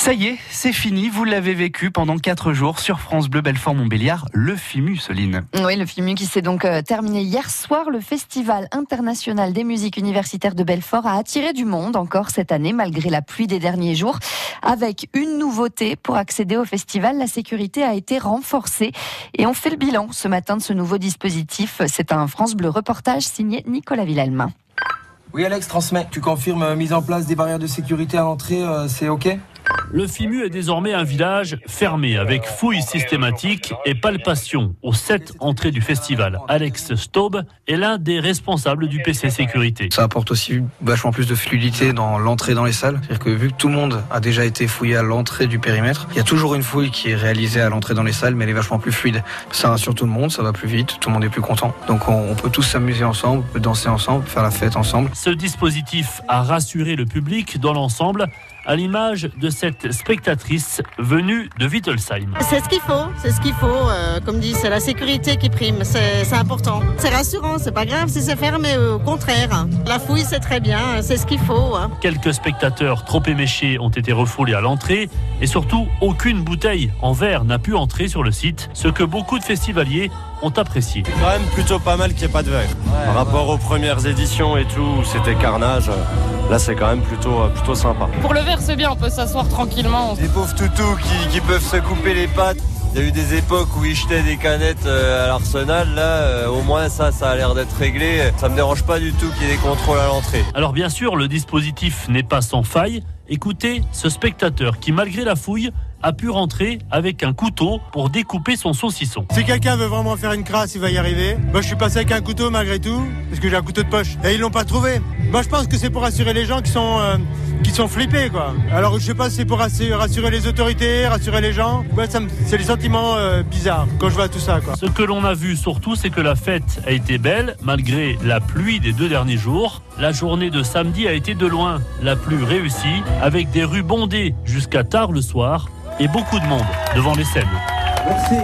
Ça y est, c'est fini. Vous l'avez vécu pendant quatre jours sur France Bleu Belfort-Montbéliard, le FIMU, Soline. Oui, le FIMU qui s'est donc euh, terminé hier soir. Le Festival international des musiques universitaires de Belfort a attiré du monde encore cette année, malgré la pluie des derniers jours. Avec une nouveauté pour accéder au festival, la sécurité a été renforcée. Et on fait le bilan ce matin de ce nouveau dispositif. C'est un France Bleu reportage signé Nicolas Villelmain. Oui Alex, transmet. Tu confirmes euh, mise en place des barrières de sécurité à l'entrée, euh, c'est ok? Le FIMU est désormais un village fermé avec fouilles systématiques et palpations aux sept entrées du festival. Alex Staub est l'un des responsables du PC Sécurité. Ça apporte aussi vachement plus de fluidité dans l'entrée dans les salles. C'est-à-dire que vu que tout le monde a déjà été fouillé à l'entrée du périmètre, il y a toujours une fouille qui est réalisée à l'entrée dans les salles, mais elle est vachement plus fluide. Ça rassure tout le monde, ça va plus vite, tout le monde est plus content. Donc on, peut tous s'amuser ensemble, on peut danser ensemble, faire la fête ensemble. Ce dispositif a rassuré le public dans l'ensemble à l'image de cette spectatrice venue de Wittelsheim. C'est ce qu'il faut, c'est ce qu'il faut. Euh, comme dit, c'est la sécurité qui prime, c'est important. C'est rassurant, c'est pas grave si c'est fermé, au contraire. La fouille, c'est très bien, c'est ce qu'il faut. Hein. Quelques spectateurs trop éméchés ont été refoulés à l'entrée et surtout, aucune bouteille en verre n'a pu entrer sur le site, ce que beaucoup de festivaliers ont apprécié. C'est quand même plutôt pas mal qu'il n'y ait pas de verre. Par rapport aux premières éditions et tout, c'était carnage. Là, c'est quand même plutôt, euh, plutôt sympa. Pour le verre, c'est bien, on peut s'asseoir tranquillement. Des pauvres toutous qui, peuvent se couper les pattes. Il y a eu des époques où ils jetaient des canettes euh, à l'arsenal. Là, euh, au moins, ça, ça a l'air d'être réglé. Ça me dérange pas du tout qu'il y ait des contrôles à l'entrée. Alors, bien sûr, le dispositif n'est pas sans faille. Écoutez ce spectateur qui, malgré la fouille, a pu rentrer avec un couteau pour découper son saucisson. Si quelqu'un veut vraiment faire une crasse, il va y arriver. Moi, je suis passé avec un couteau malgré tout, parce que j'ai un couteau de poche. Et ils l'ont pas trouvé. Moi, je pense que c'est pour rassurer les gens qui sont, euh, qui sont flippés, quoi. Alors, je sais pas si c'est pour rassurer les autorités, rassurer les gens. Ouais, c'est les sentiments euh, bizarres quand je vois tout ça, quoi. Ce que l'on a vu surtout, c'est que la fête a été belle, malgré la pluie des deux derniers jours. La journée de samedi a été de loin la plus réussie, avec des rues bondées jusqu'à tard le soir et beaucoup de monde devant les scènes. Merci.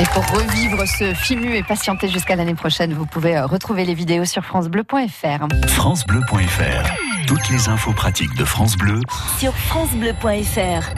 Et pour revivre ce FIMU et patienter jusqu'à l'année prochaine, vous pouvez euh, retrouver les vidéos sur francebleu.fr. francebleu.fr. Toutes les infos pratiques de France Bleu sur francebleu.fr.